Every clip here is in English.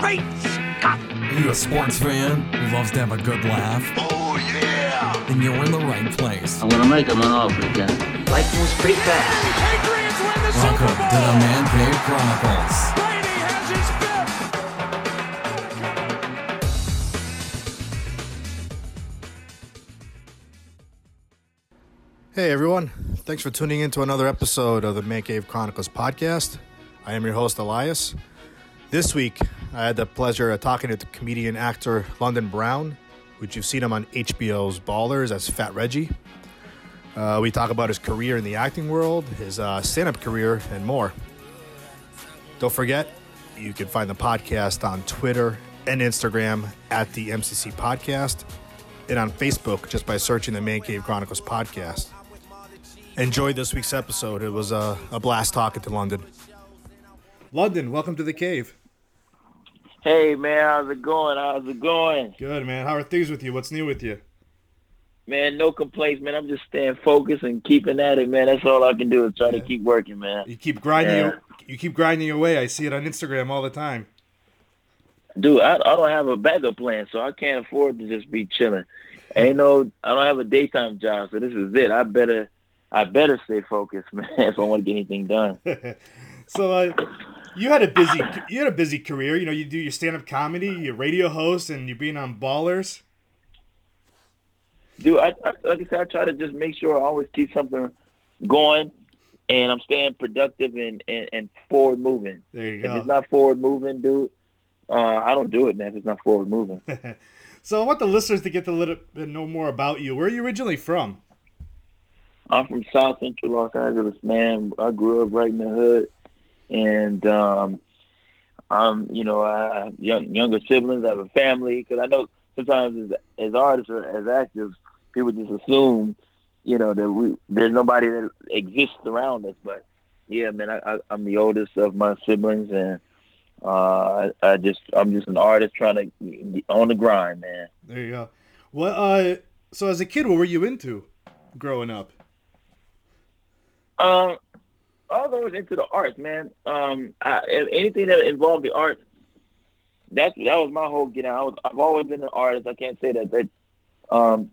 Great Scott! Are you a sports fan who loves to have a good laugh? Oh, yeah! Then you're in the right place. I'm gonna make him an offer again. Life moves pretty fast. Patriots win the Welcome Super to the Man Cave Chronicles. Brady has his fifth! Hey everyone, thanks for tuning in to another episode of the Man Cave Chronicles podcast. I am your host Elias. This week, I had the pleasure of talking to comedian actor London Brown, which you've seen him on HBO's Ballers as Fat Reggie. Uh, we talk about his career in the acting world, his uh, stand-up career, and more. Don't forget, you can find the podcast on Twitter and Instagram at the MCC Podcast, and on Facebook just by searching the Man Cave Chronicles podcast enjoyed this week's episode. It was a, a blast talking to London. London, welcome to the cave. Hey man, how's it going? How's it going? Good, man. How are things with you? What's new with you? Man, no complaints, man. I'm just staying focused and keeping at it, man. That's all I can do is try to keep working, man. You keep grinding. Yeah. Your, you keep grinding away. I see it on Instagram all the time. Dude, I, I don't have a backup plan, so I can't afford to just be chilling. Ain't no, I don't have a daytime job, so this is it. I better, I better stay focused, man, if I want to get anything done. So, uh, you had a busy you had a busy career. You know, you do your stand up comedy, your radio host, and you're being on Ballers. Dude, I, I like I said, I try to just make sure I always keep something going, and I'm staying productive and and, and forward moving. There you go. If it's not forward moving, dude, uh, I don't do it, man. If it's not forward moving. So, I want the listeners to get to little bit know more about you. Where are you originally from? I'm from South Central Los Angeles, man. I grew up right in the hood, and um, I'm, you know, I have young, younger siblings. I have a family because I know sometimes as, as artists or as actors, people just assume, you know, that we there's nobody that exists around us. But yeah, man, I, I, I'm the oldest of my siblings, and uh, I, I just I'm just an artist trying to on the grind, man. There you go. What? Uh, so as a kid, what were you into growing up? Um, always into the arts, man. Um, I, anything that involved the arts, that that was my whole get out. I was, I've always been an artist. I can't say that that, um,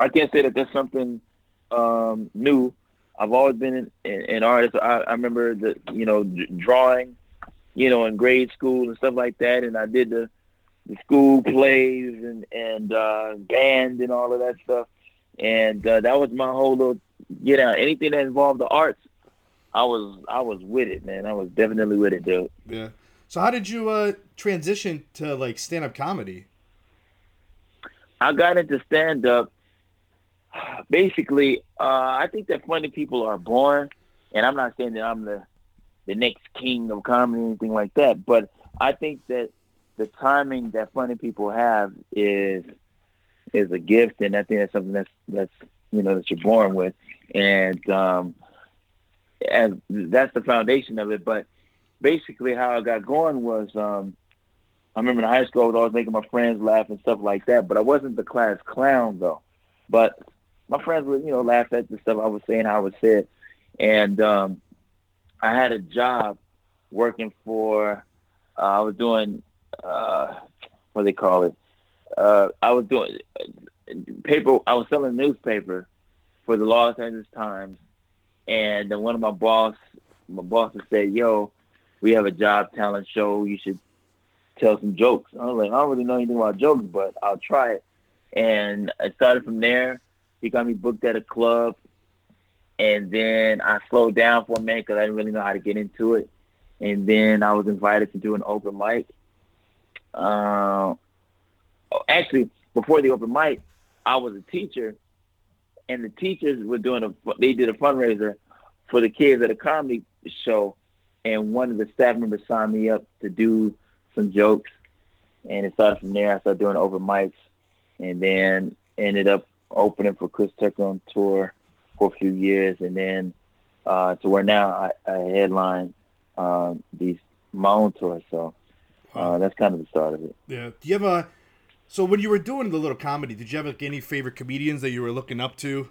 I can't say that that's something um new. I've always been an, an artist. I, I remember the you know drawing, you know, in grade school and stuff like that, and I did the the school plays and and uh, band and all of that stuff, and uh, that was my whole little get out. Anything that involved the arts, I was I was with it, man. I was definitely with it, dude. Yeah. So how did you uh transition to like stand up comedy? I got into stand up. Basically, uh, I think that funny people are born, and I'm not saying that I'm the the next king of comedy or anything like that, but I think that the timing that funny people have is is a gift, and I think that's something that's that's you know that you're born with, and um, and that's the foundation of it. But basically, how I got going was um, I remember in high school I was always making my friends laugh and stuff like that, but I wasn't the class clown though. But my friends would you know laugh at the stuff I was saying, how I was said, and um, I had a job working for uh, I was doing uh, what do they call it. Uh, I was doing paper. I was selling newspaper for the Los Angeles Times, and then one of my boss, my bosses said, "Yo, we have a job talent show. You should tell some jokes." I was like, "I don't really know anything about jokes, but I'll try it." And I started from there. He got me booked at a club, and then I slowed down for a minute because I didn't really know how to get into it. And then I was invited to do an open mic. Uh, actually, before the open mic, I was a teacher, and the teachers were doing a. They did a fundraiser for the kids at a comedy show, and one of the staff members signed me up to do some jokes, and it started from there. I started doing open mics, and then ended up opening for Chris Tucker on tour for a few years, and then uh, to where now I, I headline um, these my own tours. So uh, that's kind of the start of it. Yeah. Do you have a so when you were doing the little comedy, did you have like any favorite comedians that you were looking up to?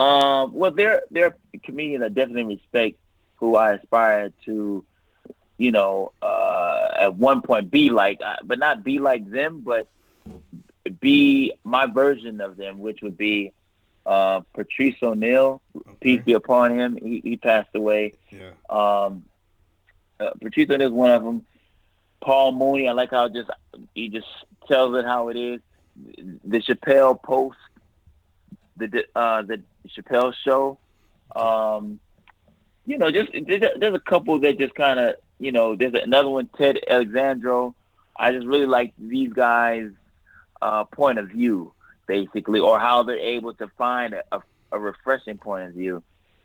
Um, well, there there are comedians I definitely respect who I aspire to, you know, uh, at one point be like, uh, but not be like them, but be my version of them, which would be uh, Patrice O'Neal. Peace be upon him. He, he passed away. Yeah. Um, uh, Patrice O'Neal is one of them. Paul Mooney, I like how just he just tells it how it is. The Chappelle Post, the uh, the Chappelle Show. Um, you know, just there's a, there's a couple that just kind of you know. There's another one, Ted Alexandro. I just really like these guys' uh, point of view, basically, or how they're able to find a, a, refreshing point of view.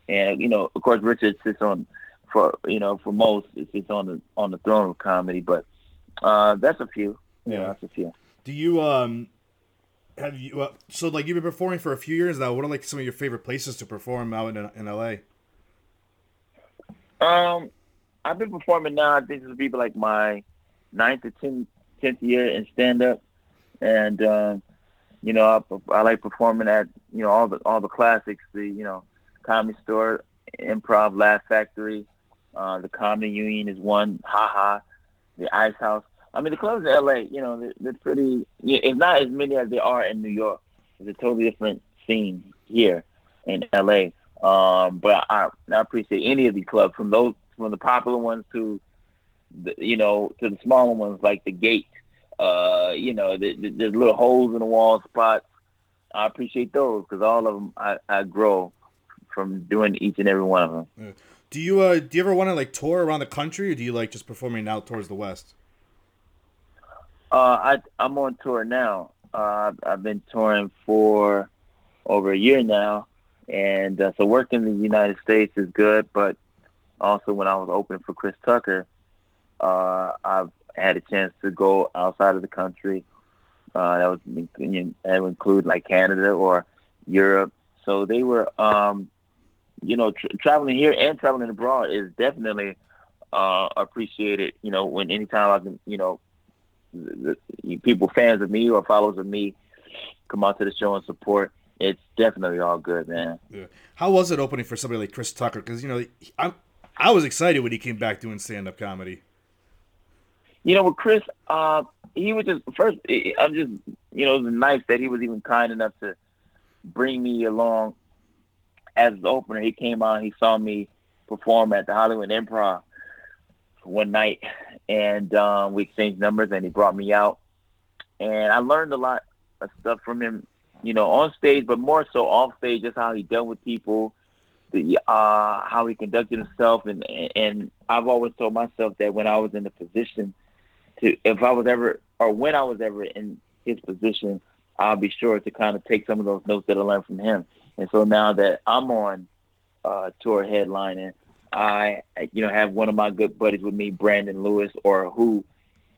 And you know, of course, Richard sits on for you know for most it sits on the on the throne of comedy, but uh, that's a few. Yeah, Yeah. that's a few. Do you um have you so like you've been performing for a few years now? What are like some of your favorite places to perform out in in LA? Um, I've been performing now. I think this will be like my ninth or tenth, tenth year in stand up, and um, you know I, I like performing at you know all the all the classics. The you know Comedy Store, Improv, Laugh Factory, uh, the Comedy Union is one. Ha ha, the Ice House. I mean the clubs in LA. You know they're, they're pretty. Yeah, it's not as many as they are in New York. It's a totally different scene here in LA. Um, but I, I appreciate any of the clubs, from those from the popular ones to, the, you know, to the smaller ones like the Gate. Uh, you know, the, the, there's little holes in the wall spots. I appreciate those because all of them I, I grow from doing each and every one of them. Do you uh do you ever want to like tour around the country, or do you like just performing out towards the west? Uh, I I'm on tour now. Uh, I've- I've been touring for over a year now, and uh, so working in the United States is good. But also, when I was opening for Chris Tucker, uh, I've had a chance to go outside of the country. Uh, that was that would include like Canada or Europe. So they were, um, you know, tr traveling here and traveling abroad is definitely uh, appreciated. You know, when anytime I can, you know, the, the people fans of me or followers of me come out to the show and support. It's definitely all good, man. How was it opening for somebody like Chris Tucker? Because you know I I was excited when he came back doing stand up comedy. You know, with Chris, uh, he was just first. I'm just, you know, it was nice that he was even kind enough to bring me along as the opener. He came out, he saw me perform at the Hollywood Improv one night, and um, we exchanged numbers, and he brought me out, and I learned a lot of stuff from him. You know, on stage, but more so off stage, just how he dealt with people, the uh, how he conducted himself, and and I've always told myself that when I was in a position to, if I was ever, or when I was ever in his position, I'll be sure to kind of take some of those notes that I learned from him. And so now that I'm on uh, tour headlining, I, you know, have one of my good buddies with me, Brandon Lewis, or who,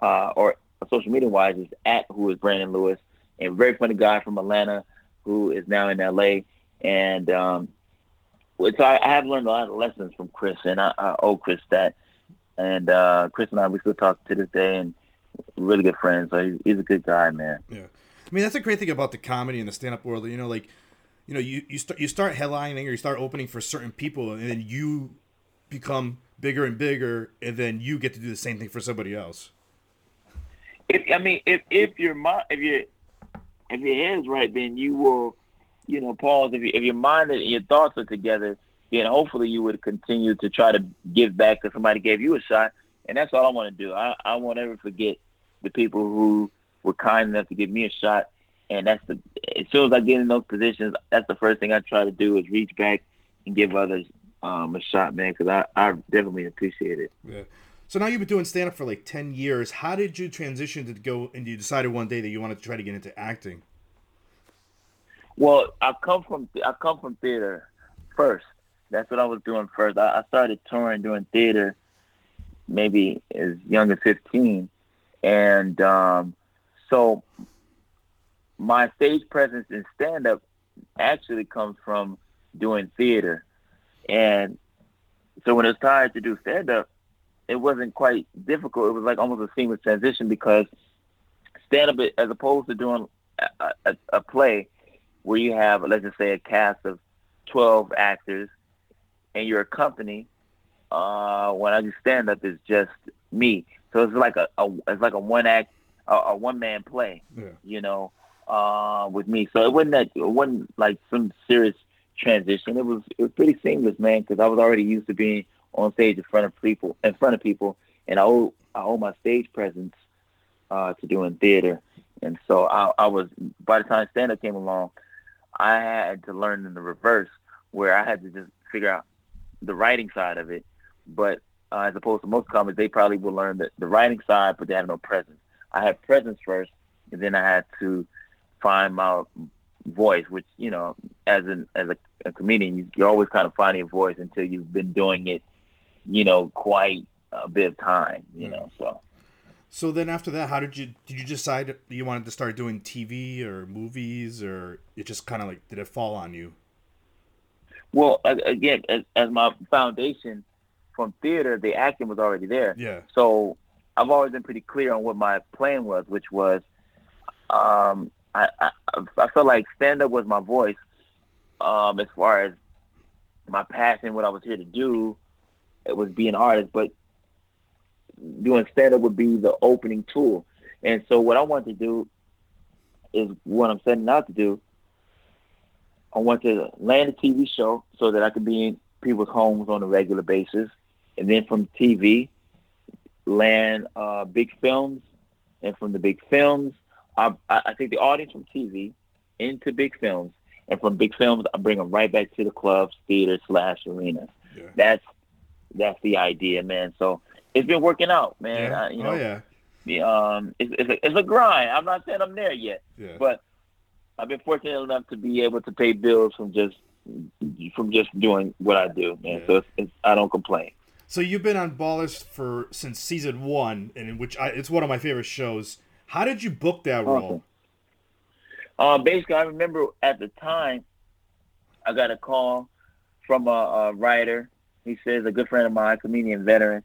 uh, or social media wise is at who is Brandon Lewis, and very funny guy from Atlanta who is now in LA. And um, so I, I have learned a lot of lessons from Chris, and I, I owe Chris that. And uh, Chris and I, we still talk to this day, and really good friends. So he's, he's a good guy, man. Yeah, I mean that's a great thing about the comedy and the stand up world. You know, like you know you you start you start headlining or you start opening for certain people, and then you become bigger and bigger, and then you get to do the same thing for somebody else. If I mean, if if your mind, if your if your head's right, then you will, you know, pause. If you, if your mind and your thoughts are together, then hopefully you would continue to try to give back to somebody gave you a shot. And that's all I want to do. I, I won't ever forget the people who were kind enough to give me a shot. And that's the as soon as I get in those positions, that's the first thing I try to do is reach back and give others um, a shot, man, because I, I definitely appreciate it. Yeah. So now you've been doing stand up for like ten years. How did you transition to go and you decided one day that you wanted to try to get into acting? Well, I come from I come from theater first. That's what I was doing first. I, I started touring doing theater maybe as young as fifteen, and um, so my stage presence in stand up actually comes from doing theater, and so when it's time to do stand up, it wasn't quite difficult. It was like almost a seamless transition because stand up as opposed to doing a, a, a play where you have let's just say a cast of 12 actors and your company uh, when I do stand up is just me. So it's like a, a it's like a one act, a, a one man play. Yeah. You know, uh, with me. So it wasn't that it wasn't like some serious transition. It was it was pretty seamless, man, because I was already used to being on stage in front of people, in front of people, and I owe I owe my stage presence uh, to doing theater. And so I, I was by the time stand up came along, I had to learn in the reverse, where I had to just figure out the writing side of it. But uh, as opposed to most comics, they probably will learn the, the writing side, but they have no presence. I had presence first, and then I had to find my voice, which you know, as an as a, a comedian, you, you're always kind of finding your voice until you've been doing it, you know, quite a bit of time, you know. So So then after that, how did you did you decide you wanted to start doing TV or movies or it just kind of like did it fall on you? Well, again, as, as my foundation from theater, the acting was already there. Yeah. So I've always been pretty clear on what my plan was, which was, um, I, I, I felt like stand up was my voice, um, as far as my passion, what I was here to do, it was be an artist, but doing stand up would be the opening tool. And so what I want to do is what I'm setting out to do. I want to land a TV show so that I could be in people's homes on a regular basis. And then from TV, land uh, big films. And from the big films, I I take the audience from TV into big films. And from big films, I bring them right back to the clubs, theaters, slash arenas. Yeah. That's that's the idea, man. So it's been working out, man. Yeah. I, you know, oh yeah. the, um, it's, it's, a, it's a grind. I'm not saying I'm there yet, Yeah. but I've been fortunate enough to be able to pay bills from just from just doing what I do, man. So it's, it's, I don't complain. So you've been on Ballers for since season one, and in which I, it's one of my favorite shows. How did you book that role? Uh, basically, I remember at the time, I got a call from a, a writer. He says a good friend of mine, comedian veteran.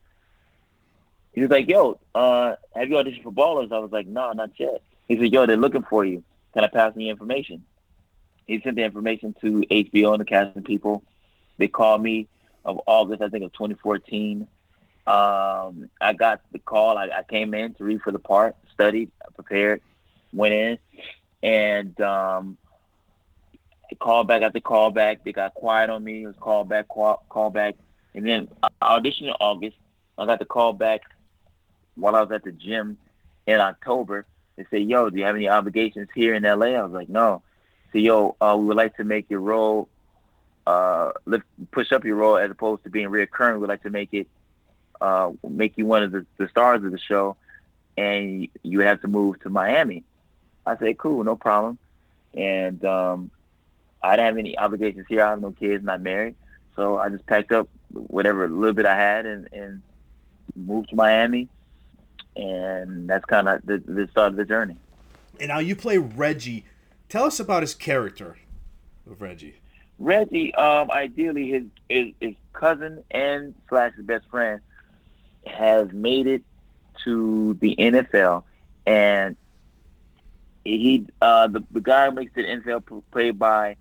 He was like, "Yo, uh, have you auditioned for Ballers?" I was like, "No, not yet." He said, "Yo, they're looking for you. Can I pass me information?" He sent the information to HBO and the casting people. They called me of August, I think, of 2014. Um, I got the call. I, I came in to read for the part, studied, prepared, went in, and um, call back after call back. They got quiet on me. It was call back, call, back, and then I auditioned in August. I got the call back while I was at the gym in October. They say, "Yo, do you have any obligations here in LA?" I was like, "No." So, yo, uh, we would like to make your role, uh, lift, push up your role as opposed to being reoccurring. We'd like to make it, uh, make you one of the, the stars of the show, and you have to move to Miami. I said, "Cool, no problem." And um, I didn't have any obligations here. I have no kids, not married, so I just packed up whatever little bit I had and, and moved to Miami, and that's kind of the, the start of the journey. And now you play Reggie. Tell us about his character of Reggie. Reggie, um, ideally his, his his cousin and slash his best friend has made it to the NFL, and he uh, the the guy who makes the NFL played by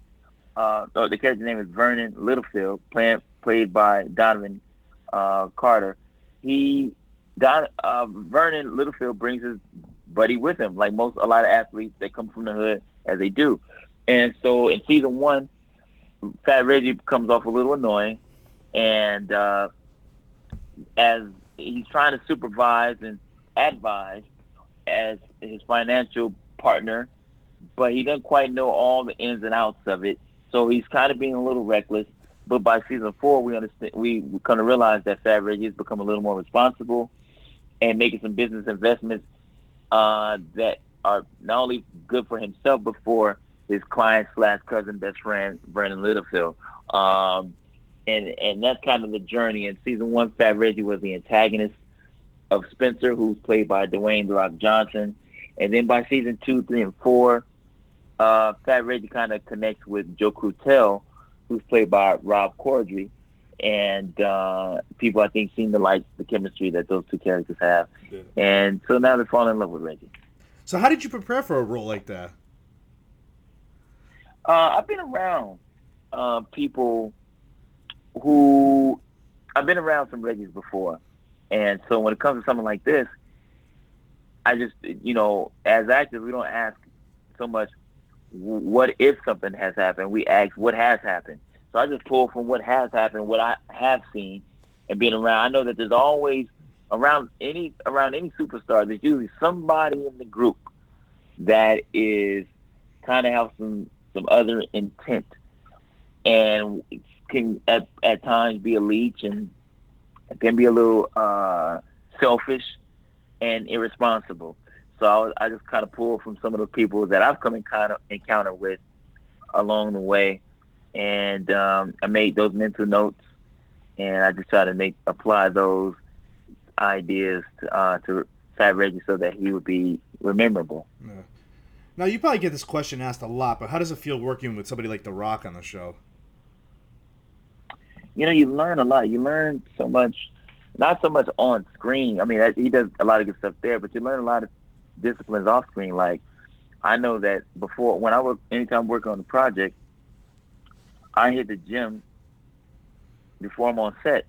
uh, oh, the character's name is Vernon Littlefield, playing played by Donovan uh, Carter. He Don uh, Vernon Littlefield brings his buddy with him, like most a lot of athletes they come from the hood as they do, and so in season one, Fat Reggie comes off a little annoying, and uh, as he's trying to supervise and advise as his financial partner, but he doesn't quite know all the ins and outs of it. So he's kind of being a little reckless. But by season four, we understand we, kind of realize that Reggie has become a little more responsible and making some business investments uh, that are not only good for himself but for his client slash cousin best friend Brandon Littlefield. Um, and and that's kind of the journey. In season one, Fat Reggie was the antagonist of Spencer, who's played by Dwayne The Rock Johnson. And then by season two, three, and four, uh, Fat Reggie kind of connects with Joe Krutel, who's played by Rob Corddry. And uh, people, I think, seem to like the chemistry that those two characters have. Yeah. And so now they're falling in love with Reggie. So how did you prepare for a role like that? Uh, I've been around uh, people who I've been around some Reggies before, And so when it comes to something like this, I just, you know, as actors, we don't ask so much, what if something has happened? We ask, what has happened? So I just pull from what has happened, what I have seen, and being around. I know that there's always around any around any superstar. There's usually somebody in the group that is kind of have some some other intent, and can at at times be a leech and can be a little uh, selfish and irresponsible. So I, I just kind of pulled from some of the people that I've come in kind of encounter with along the way, and um, I made those mental notes, and I just try to make apply those ideas to, uh, to Fat Reggie so that he would be rememberable. Yeah. Now you probably get this question asked a lot, but how does it feel working with somebody like The Rock on the show? You know, you learn a lot. You learn so much, not so much on screen. I mean, he does a lot of good stuff there, but you learn a lot of disciplines off screen. Like I know that before when I work, anytime I'm working on the project, I hit the gym before I'm on set,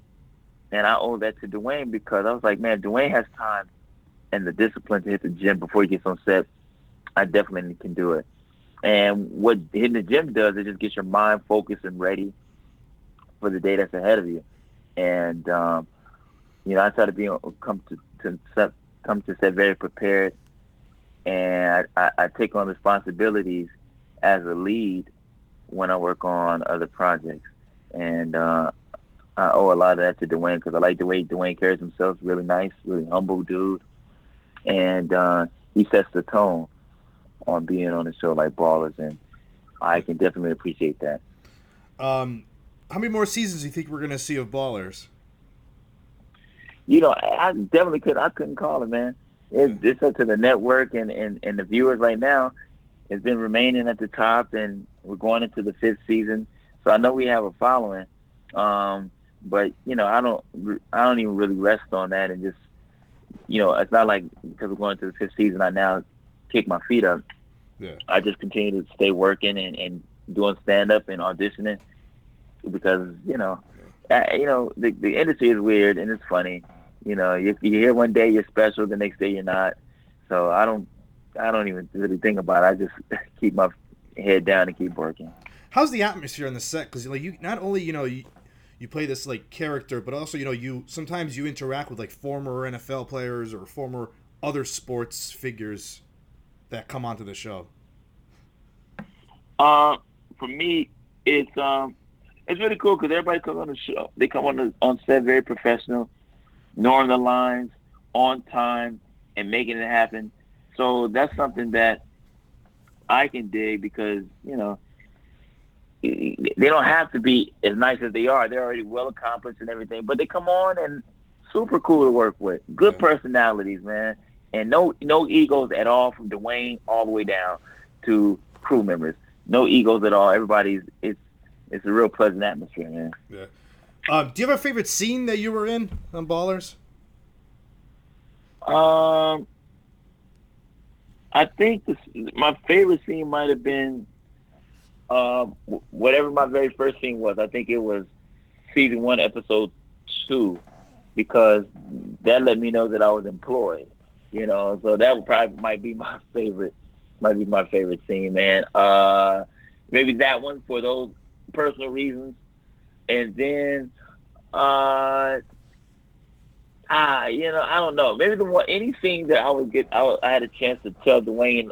and I owe that to Dwayne because I was like, man, Dwayne has time and the discipline to hit the gym before he gets on set. I definitely can do it. And what hitting the gym does, it just gets your mind focused and ready for the day that's ahead of you. And um, you know, I try to be come to, to set, come to set very prepared, and I, I, I take on responsibilities as a lead when I work on other projects. And uh, I owe a lot of that to Dwayne because I like the way Dwayne carries himself. Really nice, really humble dude, and uh, he sets the tone on being on a show like Ballers, and I can definitely appreciate that. Um, how many more seasons do you think we're gonna see of Ballers? You know, I definitely could. I couldn't call it, man. It's, it's up to the network and, and, and the viewers right now. It's been remaining at the top, and we're going into the fifth season. So I know we have a following, um, but you know, I don't, I don't even really rest on that, and just, you know, it's not like because we're going to the fifth season, I now kick my feet up. Yeah. I just continue to stay working and, and doing stand up and auditioning because you know, I, you know the the industry is weird and it's funny. You know, you, you hear one day you're special, the next day you're not. So I don't, I don't even really think about it. I just keep my head down and keep working. How's the atmosphere on the set? Because like you, not only you know you, you play this like character, but also you know you sometimes you interact with like former NFL players or former other sports figures that come onto the show. Uh, for me, it's um, it's really cool because everybody comes on the show. They come on the, on set very professional, knowing the lines, on time, and making it happen. So that's something that I can dig because you know they don't have to be as nice as they are. They're already well accomplished and everything, but they come on and super cool to work with. Good Yeah. personalities, man, and no no egos at all from Dwayne all the way down to crew members. No egos at all. Everybody's it's it's a real pleasant atmosphere, man. Yeah. Um, do you have a favorite scene that you were in on Ballers? Um, I think this, my favorite scene might have been wh- whatever my very first scene was. I think it was season one, episode two, because that let me know that I was employed. You know, so that would probably might be my favorite, might be my favorite scene, man. Uh, maybe that one for those personal reasons, and then uh, ah, you know, I don't know. Maybe the one anything that I would get, I, I had a chance to tell Dwayne,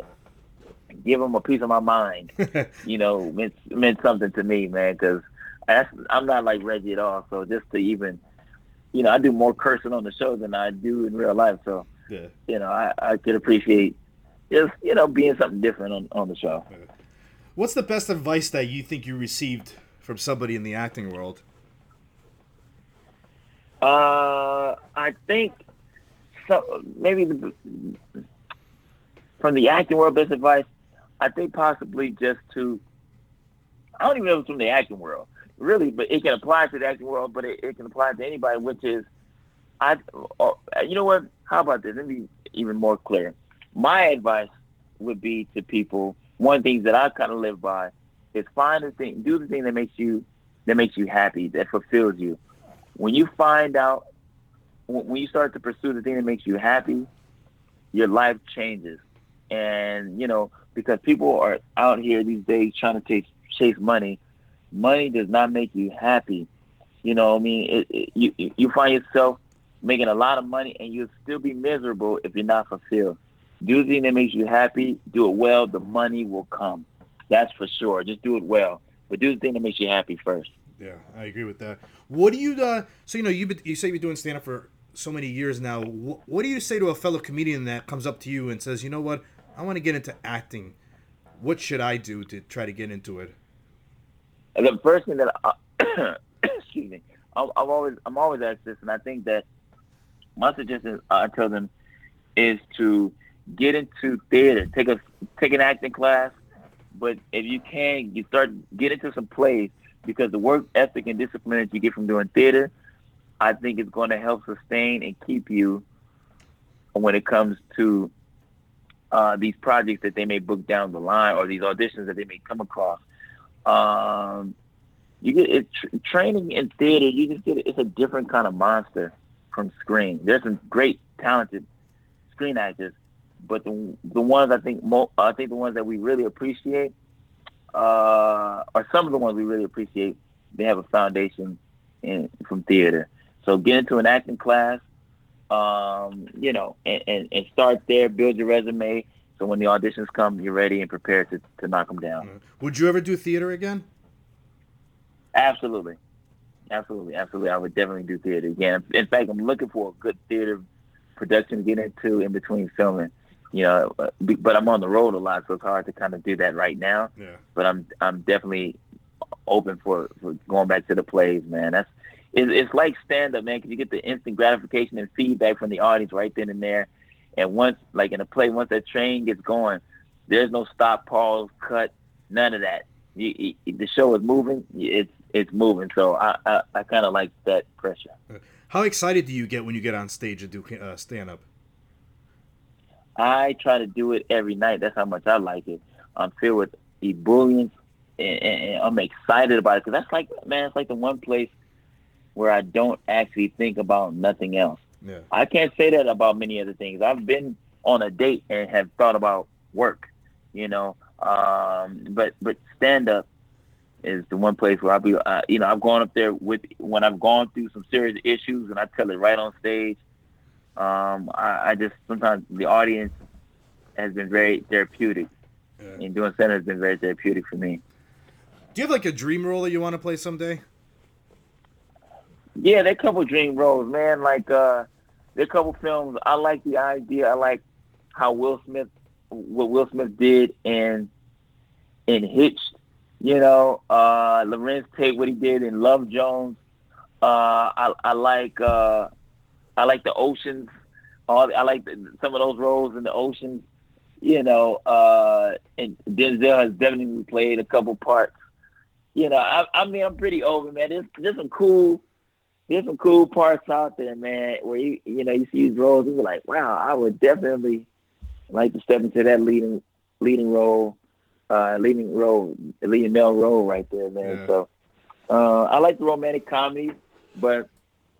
give him a piece of my mind. you know, meant meant something to me, man, because I'm not like Reggie at all. So just to even, you know, I do more cursing on the show than I do in real life. So Yeah. you know, I, I could appreciate just you know being something different on, on the show. What's the best advice that you think you received from somebody in the acting world? Uh, I think so. Maybe the, from the acting world, best advice. I think possibly just to. I don't even know if it's from the acting world, really, but it can apply to the acting world, but it, it can apply to anybody. Which is, I. Or, you know what? How about this? Let me be even more clear. My advice would be to people. One of the things that I kind of live by is find the thing, do the thing that makes you that makes you happy, that fulfills you when you find out when you start to pursue the thing that makes you happy, your life changes. And you know, because people are out here these days trying to chase chase money, money does not make you happy. You know, I mean, it, it, you you find yourself making a lot of money, and you'll still be miserable if you're not fulfilled. Do the thing that makes you happy. Do it well. The money will come. That's for sure. Just do it well, but do the thing that makes you happy first. Yeah, I agree with that. What do you uh so you know you you say you've been doing stand up for so many years now. What, what do you say to a fellow comedian that comes up to you and says, "You know what? I want to get into acting. What should I do to try to get into it?" The first thing that I, excuse me, I, I've always I'm always asked this, and I think that my suggestion I tell them is to get into theater, take a take an acting class, but if you can, you start get into some plays because the work ethic and discipline that you get from doing theater, I think is going to help sustain and keep you when it comes to uh, these projects that they may book down the line or these auditions that they may come across. Um, you get it, tr- training in theater. You just get it's a different kind of monster from screen. There's some great talented screen actors, but the the ones I think mo- I think the ones that we really appreciate uh, are some of the ones we really appreciate. They have a foundation in from theater. So get into an acting class, um, you know, and, and, and start there. Build your resume. So when the auditions come, you're ready and prepared to, to knock them down. Would you ever do theater again? Absolutely. Absolutely. Absolutely. I would definitely do theater again. In fact, I'm looking for a good theater production to get into in between filming. You know, uh, but I'm on the road a lot, so it's hard to kind of do that right now. Yeah. But I'm I'm definitely open for, for going back to the plays, man. That's it, it's like stand up, man, because you get the instant gratification and feedback from the audience right then and there. And once, like in a play, once that train gets going, there's no stop, pause, cut, none of that. You, you, the show is moving. It's it's moving. So I I, I kind of like that pressure. How excited do you get when you get on stage and do uh, stand up? I try to do it every night. That's how much I like it. I'm filled with ebullience, and, and, and I'm excited about it because that's like, man, it's like the one place where I don't actually think about nothing else. Yeah. I can't say that about many other things. I've been on a date and have thought about work, you know. Um, but but stand up is the one place where I'll be. Uh, you know, I've gone up there with when I've gone through some serious issues, and I tell it right on stage. Um, I, I just sometimes the audience has been very therapeutic, Yeah. and doing up has been very therapeutic for me. Do you have like a dream role that you want to play someday? Yeah, there are a couple dream roles, man. Like uh there are a couple films. I like the idea. I like how Will Smith what Will Smith did in in Hitched. You know, uh Larenz Tate what he did in Love Jones. Uh I I like uh I like the oceans. All I like the, some of those roles in the oceans. You know, uh and Denzel has definitely played a couple parts. You know, I, I mean, I'm pretty open, man. There's, there's some cool there's some cool parts out there, man, where you you know you see these roles and you're like, wow, I would definitely like to step into that leading leading role, uh, leading role, leading male role right there, man. Yeah. So uh, I like the romantic comedy, but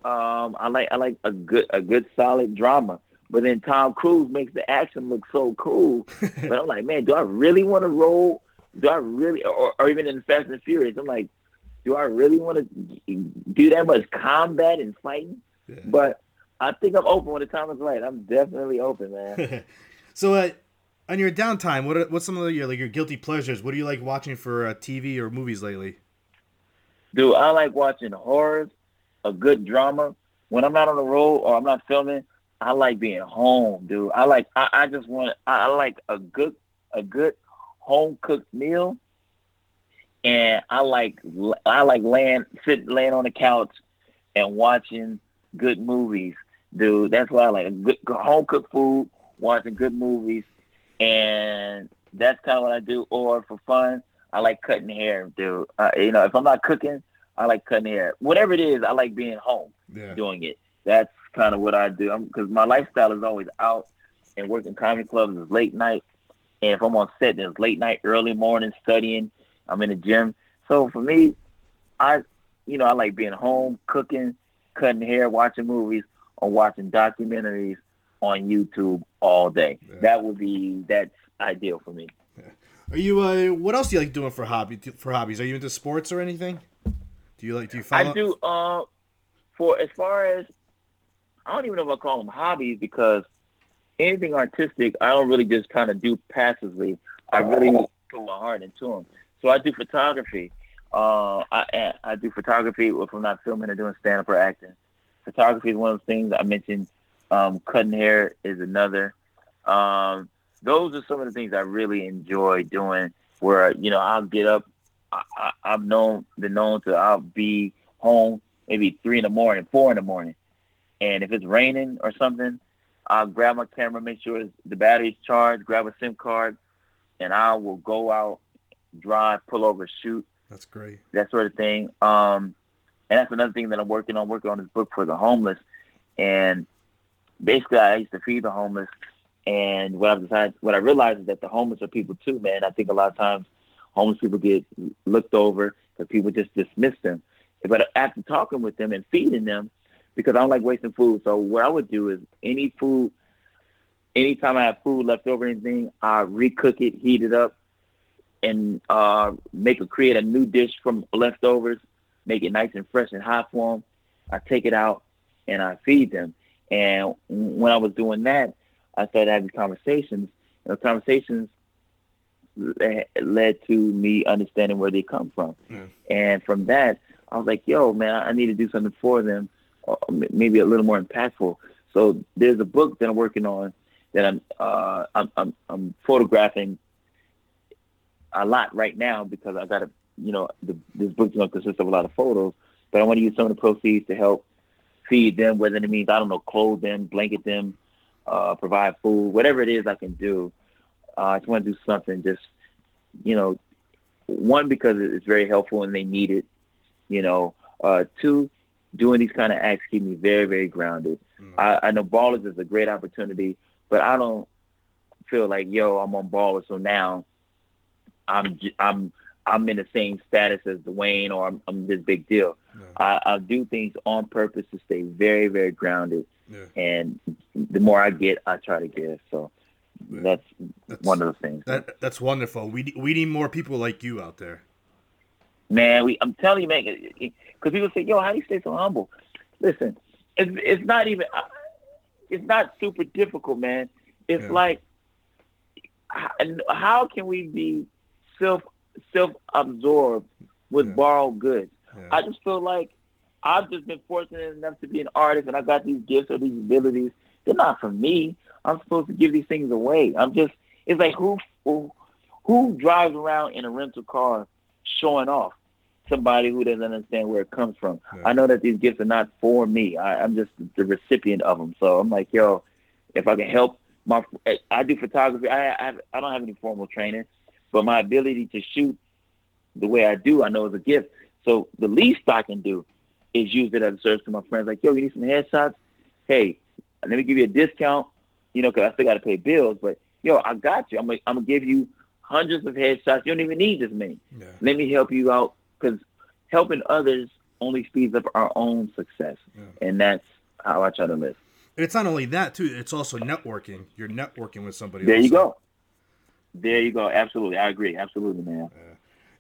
um, I like I like a good a good solid drama. But then Tom Cruise makes the action look so cool. but I'm like, man, do I really want to roll? Do I really, or, or even in Fast and Furious, I'm like, do I really want to do that much combat and fighting? Yeah. But I think I'm open when the time is right. I'm definitely open, man. so, uh, on your downtime, what are, what's some of your like your guilty pleasures? What do you like watching for uh, TV or movies lately? Dude, I like watching horrors, a good drama. When I'm not on the road or I'm not filming, I like being home, dude. I like I, I just want I, I like a good a good home cooked meal. And I like I like laying sitting laying on the couch and watching good movies, dude. That's why I like a good home cooked food, watching good movies, and that's kind of what I do. Or for fun, I like cutting hair, dude. Uh, you know, if I'm not cooking, I like cutting hair. Whatever it is, I like being home Yeah. doing it. That's kind of what I do. Because my lifestyle is always out and working comedy clubs is late night. And if I'm on set, then it's late night, early morning, studying. I'm in the gym. So for me, I, you know, I like being home, cooking, cutting hair, watching movies, or watching documentaries on YouTube all day. That would be that's ideal for me. Are you? Uh, what else do you like doing for hobby for hobbies? Are you into sports or anything? Do you like? Do you follow? I do. Uh, for as far as I don't even know if I call them hobbies because anything artistic, I don't really just kind of do passively. I really put my heart into them. So I do photography. Uh, I I do photography if I'm not filming or doing stand up or acting. Photography is one of those things I mentioned. Um, cutting hair is another. Um, those are some of the things I really enjoy doing. Where you know I'll get up. I, I, I've known been known to I'll be home maybe three in the morning, four in the morning, and if it's raining or something, I'll grab my camera, make sure the battery's charged, grab a SIM card, and I will go out, drive, pull over, shoot, That's great. that sort of thing. Um, and that's another thing that I'm working on, working on this book for the homeless. And basically, I used to feed the homeless. And what I've decided, what I realized is that the homeless are people too, man. I think a lot of times homeless people get looked over because people just dismiss them. But after talking with them and feeding them, because I don't like wasting food. So what I would do is any food, anytime I have food left over, anything, I recook it, heat it up, and uh, make a create a new dish from leftovers, make it nice and fresh and hot for them. I take it out and I feed them. And when I was doing that, I started having conversations. And the conversations led to me understanding where they come from. And from that, I was like, yo, man, I need to do something for them, or maybe a little more impactful. So there's a book that I'm working on that I'm uh, I'm, I'm, I'm photographing a lot right now because I got to, you know, the, this book's going to consist of a lot of photos, but I want to use some of the proceeds to help feed them, whether it means, I don't know, clothe them, blanket them, uh, provide food, whatever it is I can do. Uh, I just want to do something just, you know, one, because it's very helpful and they need it, you know, uh, two, doing these kind of acts keep me very, very grounded. I, I know Ballers is a great opportunity, but I don't feel like, yo, I'm on Ballers, so now I'm I'm I'm in the same status as Dwayne or I'm, I'm this big deal. I, I do things on purpose to stay very, very grounded. Yeah. And the more I get, I try to give. So that's, That's- one of the things. That that's wonderful. We need- we need more people like you out there. man, we I'm telling you, man, because people say, "Yo, how do you stay so humble?" Listen, it's it's not even uh, it's not super difficult, man. It's Yeah. like how can we be self self absorbed with Yeah. borrowed goods? Yeah. I just feel like I've just been fortunate enough to be an artist, and I got these gifts or these abilities. They're not for me. I'm supposed to give these things away. I'm just. It's like who who, who drives around in a rental car showing off somebody who doesn't understand where it comes from. Yeah. I know that these gifts are not for me. I, I'm just the recipient of them. So I'm like, yo, if I can help my, I do photography. I I, have, I don't have any formal training, but my ability to shoot the way I do, I know is a gift. So the least I can do is use it as a service to my friends. Like, yo, you need some headshots? Hey, let me give you a discount. You know, because I still got to pay bills. But yo, I got you. I'm gonna, I'm gonna give you hundreds of headshots. You don't even need this many. Yeah. Let me help you out because helping others only speeds up our own success, Yeah. and that's how I try to live. And it's not only that too. It's also networking. You're networking with somebody. There you go. There you go. Absolutely, I agree. Absolutely, man.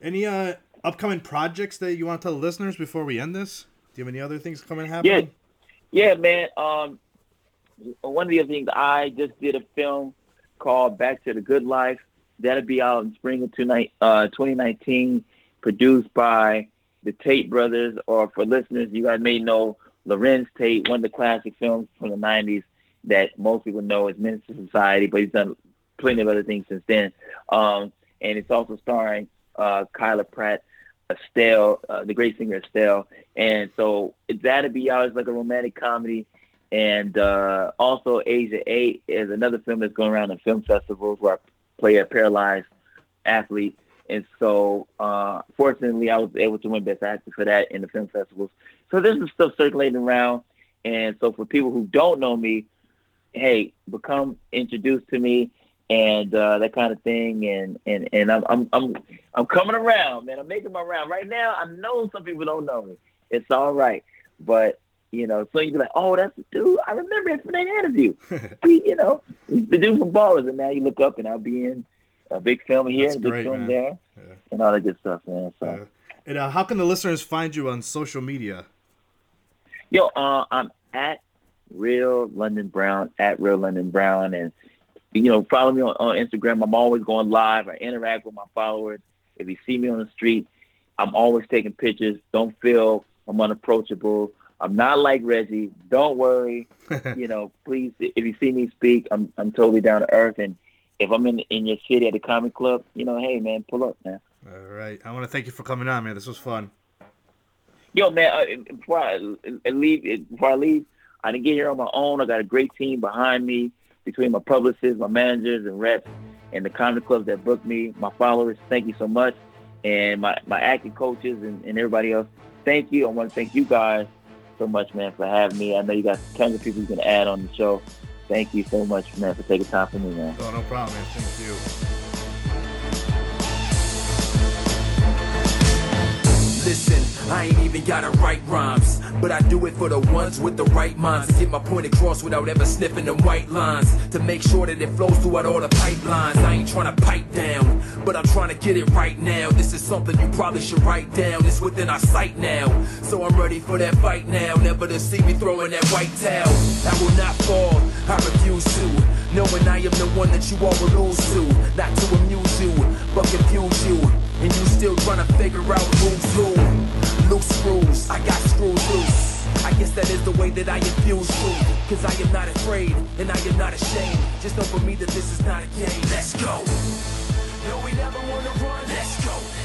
Any uh upcoming projects that you want to tell the listeners before we end this? Do you have any other things coming Yeah, happening? yeah, man. Um, one of the other things I just did a film called Back to the Good Life. That'll be out in spring of uh, 2019, produced by the Tate brothers. Or for listeners, you guys may know Larenz Tate, one of the classic films from the 90s that most people know as Menace II Society, but he's done plenty of other things since then. Um, and it's also starring uh, Kyla Pratt, Estelle, uh, the great singer Estelle. And so that'll be out as like a romantic comedy. And uh, also Asia A is another film that's going around in film festivals where I play a paralyzed athlete. And so uh, fortunately, I was able to win Best Actor for that in the film festivals. So there's some stuff circulating around. And so for people who don't know me, hey, become introduced to me and uh, that kind of thing. And and and I'm I'm I'm I'm coming around, man. I'm making my round right now. I know some people don't know me. It's all right, but You know, so you'd be like, oh, that's the dude. I remember him from that interview. he, you know, the dude from Ballers, and now you look up and I'll be in a big film here, That's a big great, film man. there, Yeah. and all that good stuff, man. So. Uh, and uh, how can the listeners find you on social media? Yo, uh, I'm at Real London Brown, at Real London Brown, and you know, follow me on, on Instagram. I'm always going live. I interact with my followers. If you see me on the street, I'm always taking pictures. Don't feel I'm unapproachable. I'm not like Reggie. Don't worry. you know, please, if you see me speak, I'm I'm totally down to earth. And if I'm in in your city at the comic club, you know, hey man, pull up, man. All right. I want to thank you for coming on, man. This was fun. Yo, man, uh, before I uh, leave, before I leave, I didn't get here on my own. I got a great team behind me, between my publicists, my managers, and reps, and the comedy clubs that booked me. My followers, thank you so much, and my my acting coaches and, and everybody else, thank you. I want to thank you guys so much, man, for having me. I know you got tons of people you can add on the show. Thank you so much, man, for taking time for me, man. Oh, no problem, man. Thank you. Listen, I ain't even gotta write rhymes, but I do it for the ones with the right minds. Get my point across without ever sniffing them white lines. To make sure that it flows throughout all the pipelines. I ain't trying to pipe down, but I'm trying to get it right now. This is something you probably should write down. It's within our sight now, so I'm ready for that fight now. Never to see me throwing that white towel. I will not fall, I refuse to. Knowing I am the one that you all will lose to. Not to amuse you, but confuse you. And you still trying to figure out who's who. Loose screws, I got screws loose. I guess that is the way that I infuse truth. Cause I am not afraid, and I am not ashamed. Just know for me that this is not a game. Let's go. No, we never wanna run. Let's go.